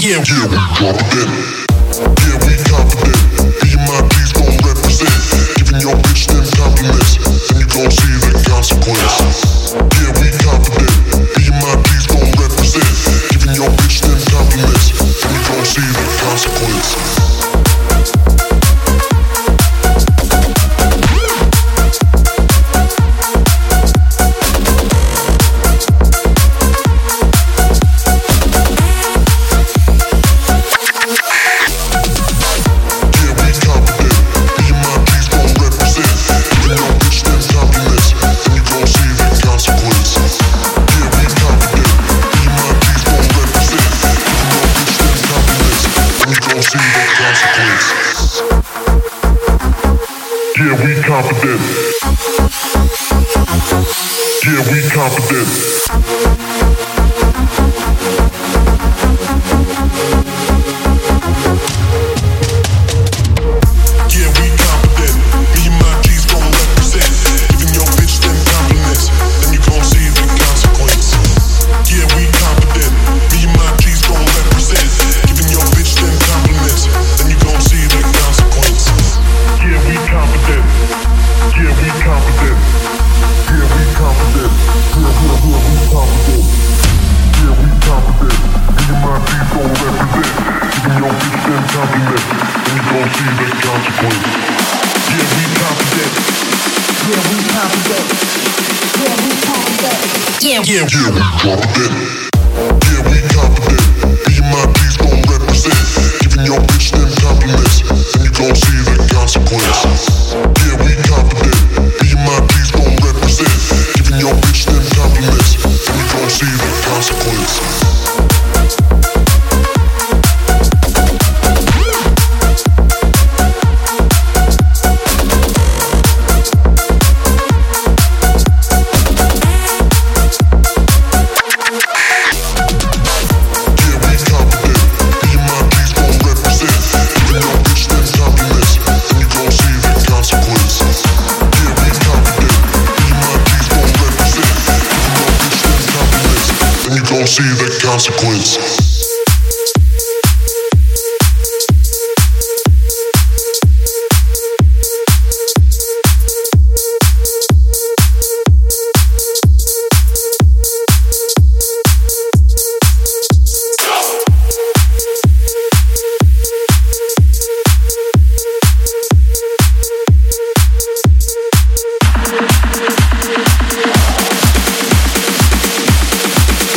yeah, we confident. Yeah, we confident. see the consequences. Yeah, we confident. Yeah, we confident. Yeah, we drop it. gon' see the consequence.